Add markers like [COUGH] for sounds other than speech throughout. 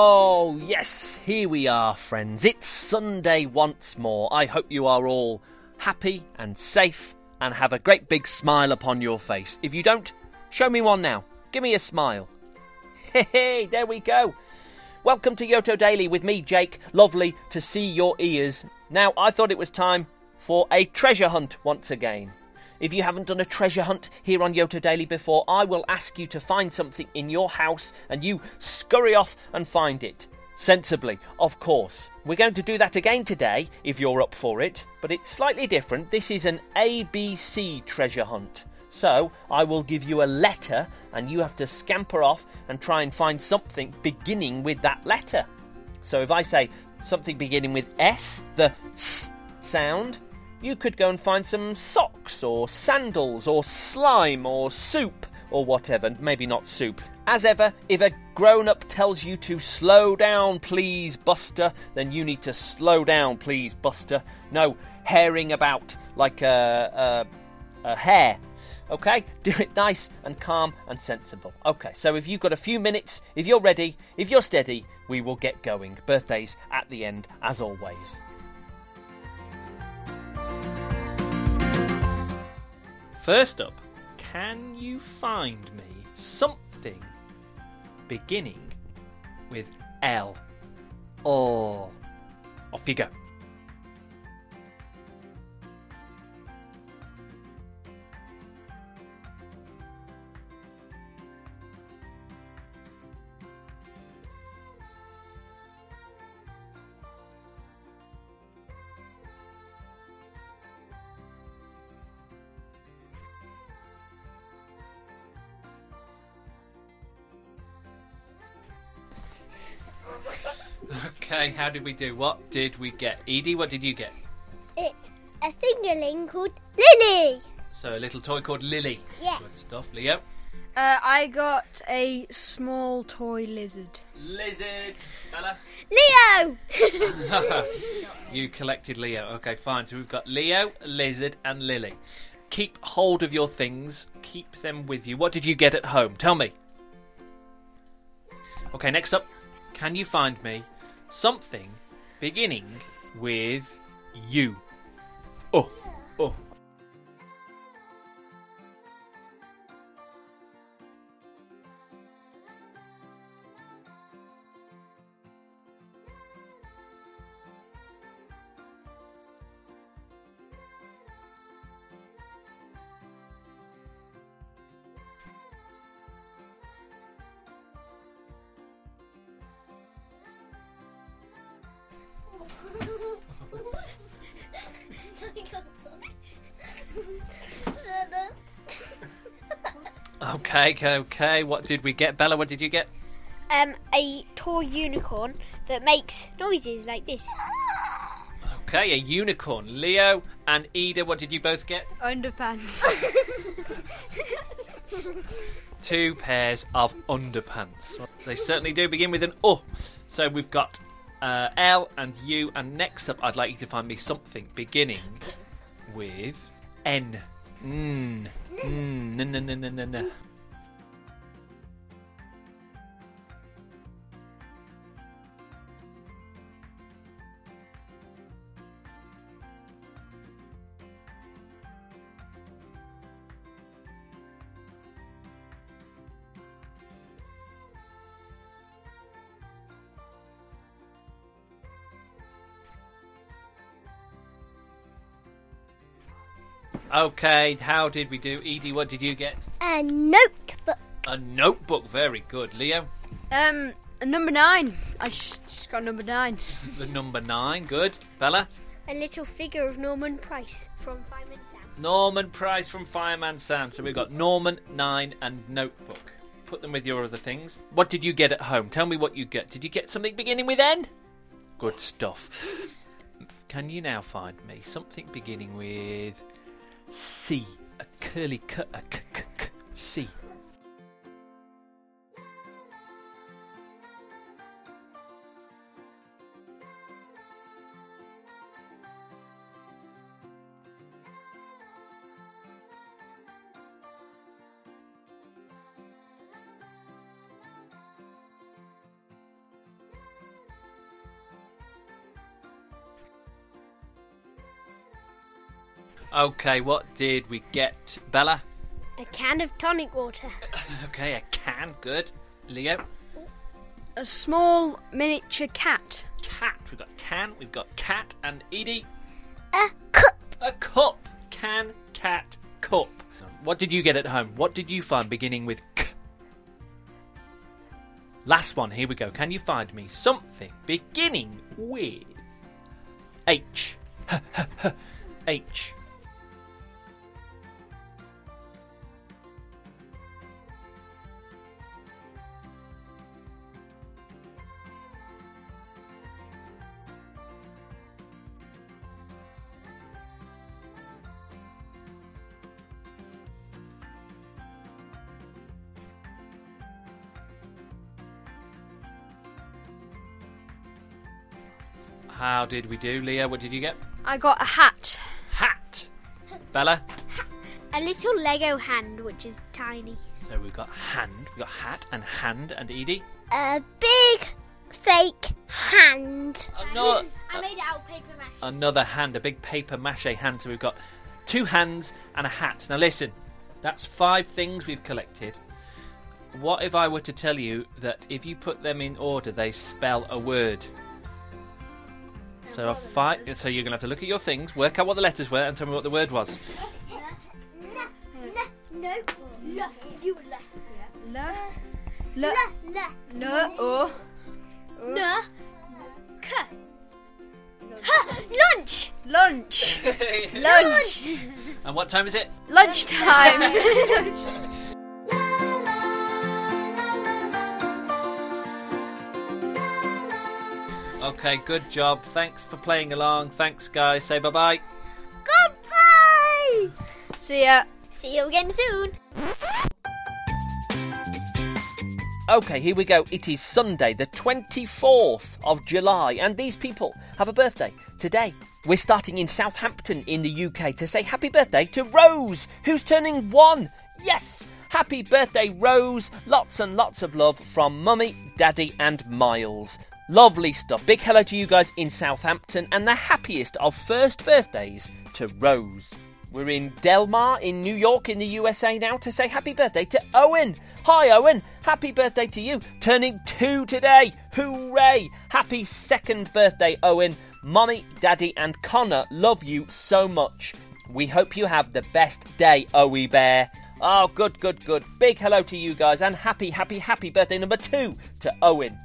Oh, yes, here we are, friends. It's Sunday once more. I hope you are all happy and safe and have a great big smile upon your face. If you don't, show me one now. Give me a smile. Hey, hey, there we go. Welcome to Yoto Daily with me, Jake. Lovely to see your ears. Now, I thought it was time for a treasure hunt once again. If you haven't done a treasure hunt here on Yoto Daily before, I will ask you to find something in your house and you scurry off and find it. Sensibly, of course. We're going to do that again today, if you're up for it, but it's slightly different. This is an ABC treasure hunt. So, I will give you a letter and you have to scamper off and try and find something beginning with that letter. So, if I say something beginning with S, the S sound, you could go and find some socks or sandals or slime or soup or whatever. Maybe not soup. As ever, if a grown up tells you to slow down, please, Buster, then you need to slow down, please, Buster. No herring about like a, a, a hare. Okay? [LAUGHS] Do it nice and calm and sensible. Okay, so if you've got a few minutes, if you're ready, if you're steady, we will get going. Birthdays at the end, as always. First up, can you find me something beginning with L? Or off you go. Okay, how did we do? What did we get? Edie, what did you get? It's a fingerling called Lily. So a little toy called Lily. Yeah. Good stuff. Leo? Uh, I got a small toy lizard. Lizard. Bella? Leo. [LAUGHS] [LAUGHS] you collected Leo. Okay, fine. So we've got Leo, Lizard, and Lily. Keep hold of your things. Keep them with you. What did you get at home? Tell me. Okay, next up. Can you find me something beginning with you? Oh, oh. Okay, okay, okay. What did we get? Bella, what did you get? um, a toy unicorn that makes noises like this. Okay, a unicorn. Leo and Ida, what did you both get? Underpants. Two pairs of underpants. They certainly do begin with an U. So we've got uh, L and U, and next up, I'd like you to find me something beginning with N. Mm. Mm. No, no, no, no, Okay, how did we do? Edie, what did you get? A notebook. A notebook. Very good. Leo, um, number nine. I just got number nine. the number nine. Good. Bella, A little figure of Norman Price from Fireman Sam. Norman Price from Fireman Sam. So we've got Norman, nine, and notebook. Put them with your other things. What did you get at home? Tell me what you get. Did you get something beginning with N? Good stuff. [LAUGHS] Can you now find me something beginning with C? A curly c. Okay, what did we get, Bella? A can of tonic water. [LAUGHS] Okay, a can. Good. Leo? A small miniature cat. Cat. We've got can, we've got cat, and Edie? A cup. A cup. Can, cat, cup. What did you get at home? What did you find beginning with k? Last one, here we go. Can you find me something beginning with H? [LAUGHS] H? H. How did we do, Leo? What did you get? I got a hat. Hat. Bella? A little Lego hand, which is tiny. So we've got hand, we've got hat and hand and Edie. A big fake hand. Uh, another, uh, I made it out of paper mache. another hand, a big paper mache hand. So we've got two hands and a hat. Now listen, that's five things we've collected. What if I were to tell you that if you put them in order, they spell a word? So a five. So you're gonna have to look at your things, work out what the letters were, and tell me what the word was. No, no, no, you k, ha, lunch, Lunch. [LAUGHS] Lunch. And what time is it? Lunchtime. [LAUGHS] [LAUGHS] Okay, good job. Thanks for playing along. Thanks, guys. Say bye bye. goodbye. See ya. See you again soon. Okay, here we go. It is Sunday, the 24th of July, and these people have a birthday today. We're starting in Southampton in the UK to say happy birthday to Rose, who's turning one. Yes! Happy birthday, Rose. Lots and lots of love from Mummy, Daddy, and Miles. Lovely stuff. Big hello to you guys in Southampton, and the happiest of first birthdays to Rose. We're in Delmar in New York in the USA now to say happy birthday to Owen. Hi, Owen. Happy birthday to you. Turning two today. Hooray. Happy second birthday, Owen. Mummy, Daddy, and Connor love you so much. We hope you have the best day, Owie Bear. Oh, good, good, good. Big hello to you guys and happy, happy, happy birthday number two to Owen.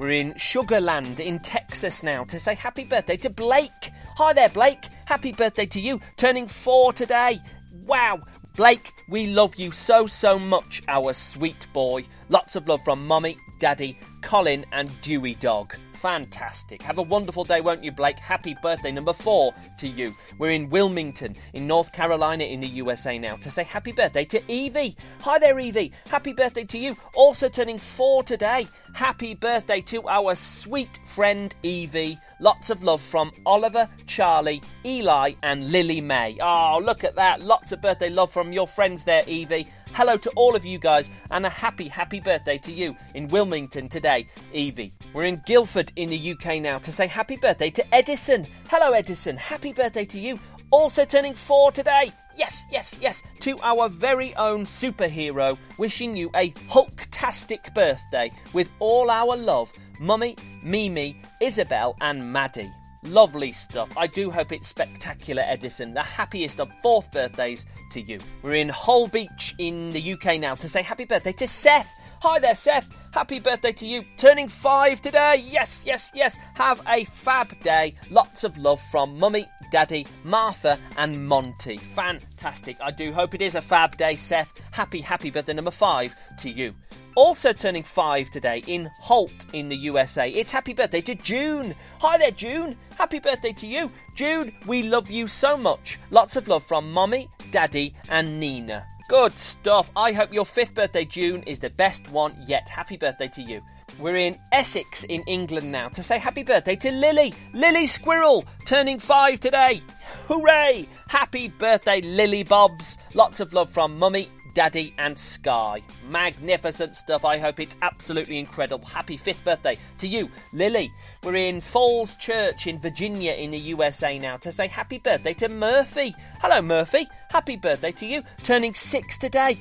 We're in Sugarland in Texas now to say happy birthday to Blake. Hi there, Blake. Happy birthday to you. Turning four today. Wow. Blake, we love you so, so much, our sweet boy. Lots of love from Mummy, Daddy, Colin, and Dewey Dog. Fantastic. Have a wonderful day, won't you, Blake? Happy birthday number four to you. We're in Wilmington, in North Carolina, in the USA now, to say happy birthday to Evie. Hi there, Evie. Happy birthday to you. Also turning four today. Happy birthday to our sweet friend Evie. Lots of love from Oliver, Charlie, Eli, and Lily May. Oh, look at that. Lots of birthday love from your friends there, Evie. Hello to all of you guys, and a happy, happy birthday to you in Wilmington today, Evie. We're in Guildford in the UK now to say happy birthday to Edison. Hello, Edison. Happy birthday to you. Also turning four today. Yes, yes, yes. To our very own superhero, wishing you a Hulktastic birthday with all our love. Mummy, Mimi, Isabel, and Maddie. Lovely stuff. I do hope it's spectacular, Edison. The happiest of fourth birthdays to you. We're in Holbeach in the UK now to say happy birthday to Seth. Hi there, Seth. Happy birthday to you. Turning five today. Yes, yes, yes. Have a fab day. Lots of love from Mummy, Daddy, Martha, and Monty. Fantastic. I do hope it is a fab day, Seth. Happy, happy birthday number five to you. Also turning five today in Holt in the USA. It's happy birthday to June. Hi there, June. Happy birthday to you. June, we love you so much. Lots of love from Mommy, Daddy, and Nina. Good stuff. I hope your fifth birthday, June, is the best one yet. Happy birthday to you. We're in Essex in England now to say happy birthday to Lily. Lily Squirrel, turning five today. Hooray! Happy birthday, Lily Bobs. Lots of love from Mummy, Daddy, and Sky. Magnificent stuff. I hope it's absolutely incredible. Happy fifth birthday to you, Lily. We're in Falls Church in Virginia in the USA now to say happy birthday to Murphy. Hello, Murphy. Happy birthday to you. Turning six today.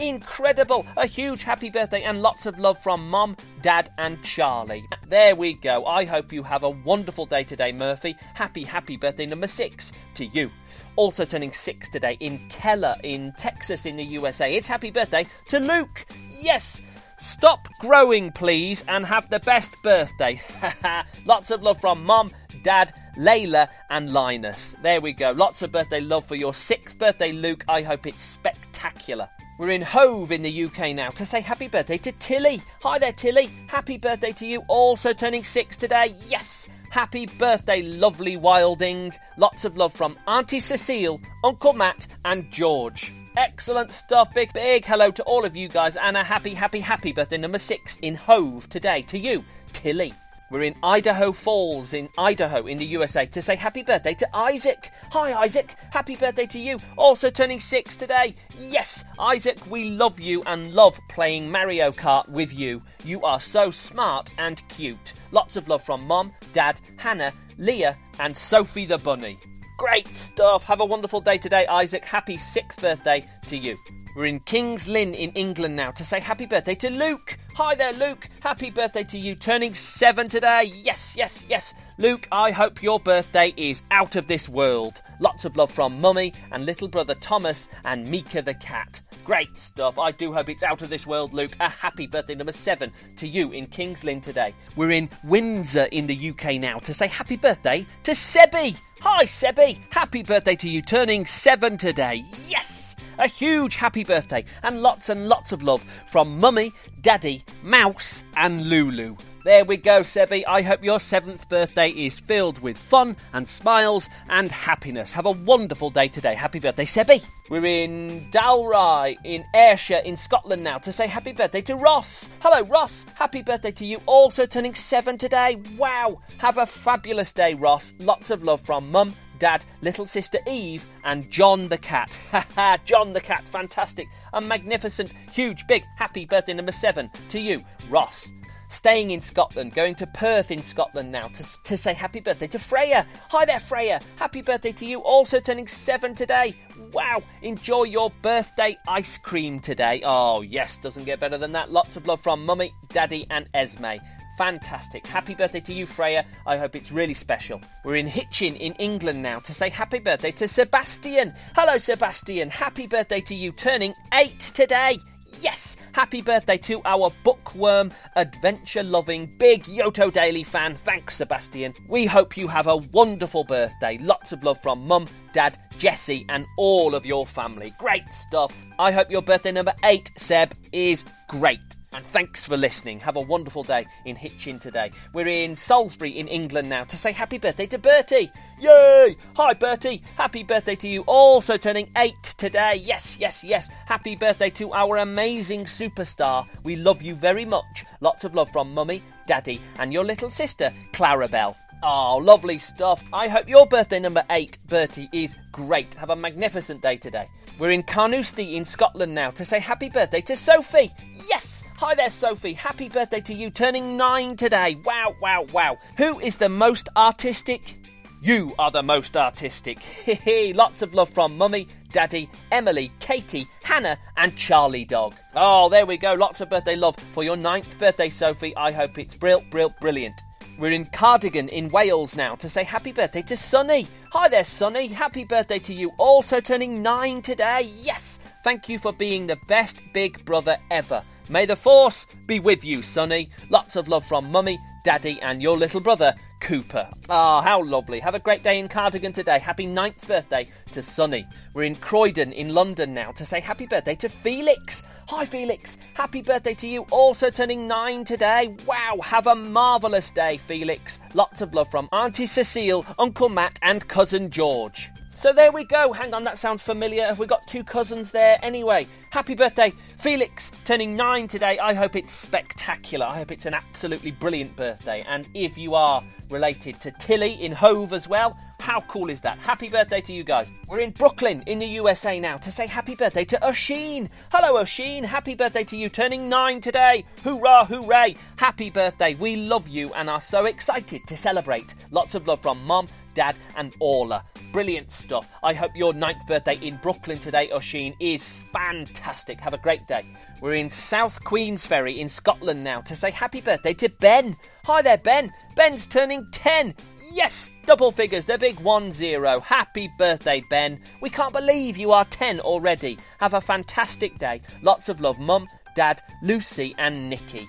Incredible! A huge happy birthday and lots of love from Mom, Dad, and Charlie. There we go. I hope you have a wonderful day today, Murphy. Happy, happy birthday number six to you. Also turning six today in Keller in Texas in the USA. It's happy birthday to Luke. Yes! Stop growing, please, and have the best birthday. [LAUGHS] Lots of love from Mom, Dad, Layla, and Linus. There we go. Lots of birthday love for your sixth birthday, Luke. I hope it's spectacular. We're in Hove in the UK now to say happy birthday to Tilly. Hi there, Tilly. Happy birthday to you. Also turning six today. Yes. Happy birthday, lovely Wilding. Lots of love from Auntie Cecile, Uncle Matt, and George. Excellent stuff. Big, big hello to all of you guys, and a happy, happy, happy birthday number six in Hove today to you, Tilly. We're in Idaho Falls in Idaho in the USA to say happy birthday to Isaac. Hi, Isaac. Happy birthday to you. Also turning six today. Yes, Isaac, we love you and love playing Mario Kart with you. You are so smart and cute. Lots of love from Mom, Dad, Hannah, Leah, and Sophie the Bunny. Great stuff. Have a wonderful day today, Isaac. Happy sixth birthday to you. We're in Kings Lynn in England now to say happy birthday to Luke. Hi there, Luke. Happy birthday to you, turning seven today. Yes, yes, yes. Luke, I hope your birthday is out of this world. Lots of love from Mummy and little brother Thomas and Mika the cat. Great stuff. I do hope it's out of this world, Luke. A happy birthday number seven to you in Kings Lynn today. We're in Windsor in the UK now to say happy birthday to Sebi. Hi, Sebi. Happy birthday to you, turning seven today. Yes! A huge happy birthday and lots and lots of love from Mummy, Daddy, Mouse, and Lulu. There we go, Sebi. I hope your seventh birthday is filled with fun and smiles and happiness. Have a wonderful day today. Happy birthday, Sebi. We're in Dalry in Ayrshire in Scotland now to say happy birthday to Ross. Hello, Ross. Happy birthday to you. Also turning seven today. Wow. Have a fabulous day, Ross. Lots of love from Mum, Dad, little sister Eve, and John the cat. [LAUGHS] Ha ha! John the cat, fantastic. A magnificent, huge, big, happy birthday number seven to you, Ross. Staying in Scotland, going to Perth in Scotland now to, to say happy birthday to Freya. Hi there, Freya. Happy birthday to you. Also turning seven today. Wow. Enjoy your birthday ice cream today. Oh, yes, doesn't get better than that. Lots of love from Mummy, Daddy, and Esme. Fantastic. Happy birthday to you, Freya. I hope it's really special. We're in Hitchin in England now to say happy birthday to Sebastian. Hello, Sebastian. Happy birthday to you, turning eight today. Yes! Happy birthday to our bookworm, adventure loving, big Yoto Daily fan. Thanks, Sebastian. We hope you have a wonderful birthday. Lots of love from Mum, Dad, Jesse, and all of your family. Great stuff. I hope your birthday number eight, Seb, is great. And thanks for listening. Have a wonderful day in Hitchin today. We're in Salisbury in England now to say happy birthday to Bertie. Yay! Hi, Bertie. Happy birthday to you. Also turning eight today. Yes, yes, yes. Happy birthday to our amazing superstar. We love you very much. Lots of love from Mummy, Daddy, and your little sister, Clarabelle. Oh, lovely stuff. I hope your birthday number eight, Bertie, is great. Have a magnificent day today. We're in Carnoustie in Scotland now to say happy birthday to Sophie. Yes! Hi there, Sophie. Happy birthday to you, turning nine today. Wow, wow, wow. Who is the most artistic? You are the most artistic. [LAUGHS] Lots of love from Mummy, Daddy, Emily, Katie, Hannah, and Charlie Dog. Oh, there we go. Lots of birthday love for your ninth birthday, Sophie. I hope it's brill, brill, brilliant. We're in Cardigan in Wales now to say happy birthday to Sunny. Hi there, Sunny. Happy birthday to you. Also turning nine today. Yes. Thank you for being the best big brother ever. May the force be with you, Sonny. Lots of love from Mummy, Daddy, and your little brother, Cooper. Ah, how lovely. Have a great day in Cardigan today. Happy ninth birthday to Sonny. We're in Croydon in London now to say happy birthday to Felix. Hi, Felix. Happy birthday to you. Also turning nine today. Wow, have a marvellous day, Felix. Lots of love from Auntie Cecile, Uncle Matt, and Cousin George. So there we go. Hang on, that sounds familiar. Have we got two cousins there? Anyway, happy birthday, Felix, turning nine today. I hope it's spectacular. I hope it's an absolutely brilliant birthday. And if you are related to Tilly in Hove as well, How cool is that? Happy birthday to you guys. We're in Brooklyn, in the USA now, to say happy birthday to Oisin. Hello, Oisin. Happy birthday to you, turning nine today. Hoorah, hooray. Happy birthday. We love you and are so excited to celebrate. Lots of love from Mom, Dad, and Orla. Brilliant stuff. I hope your ninth birthday in Brooklyn today, Oisin, is fantastic. Have a great day. We're in South Queensferry in Scotland now to say happy birthday to Ben. Hi there, Ben. Ben's turning 10. Yes, double figures, the big 1 0. Happy birthday, Ben. We can't believe you are 10 already. Have a fantastic day. Lots of love, Mum, Dad, Lucy, and Nikki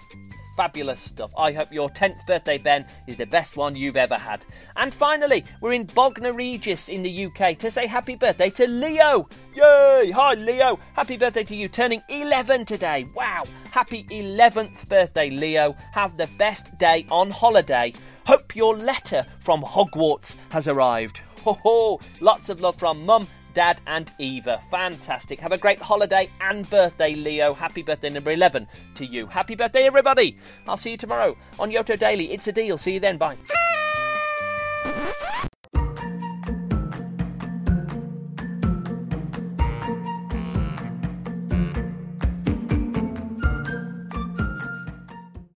fabulous stuff. I hope your 10th birthday, Ben, is the best one you've ever had. And finally, we're in Bognor Regis in the UK to say happy birthday to Leo. Yay! Hi, Leo. Happy birthday to you, turning 11 today. Wow! Happy 11th birthday, Leo. Have the best day on holiday. Hope your letter from Hogwarts has arrived. Ho ho! Lots of love from Mum, Dad, and Eva. Fantastic. Have a great holiday and birthday, Leo. Happy birthday number 11 to you. Happy birthday, everybody. I'll see you tomorrow on Yoto Daily. It's a deal. See you then. Bye.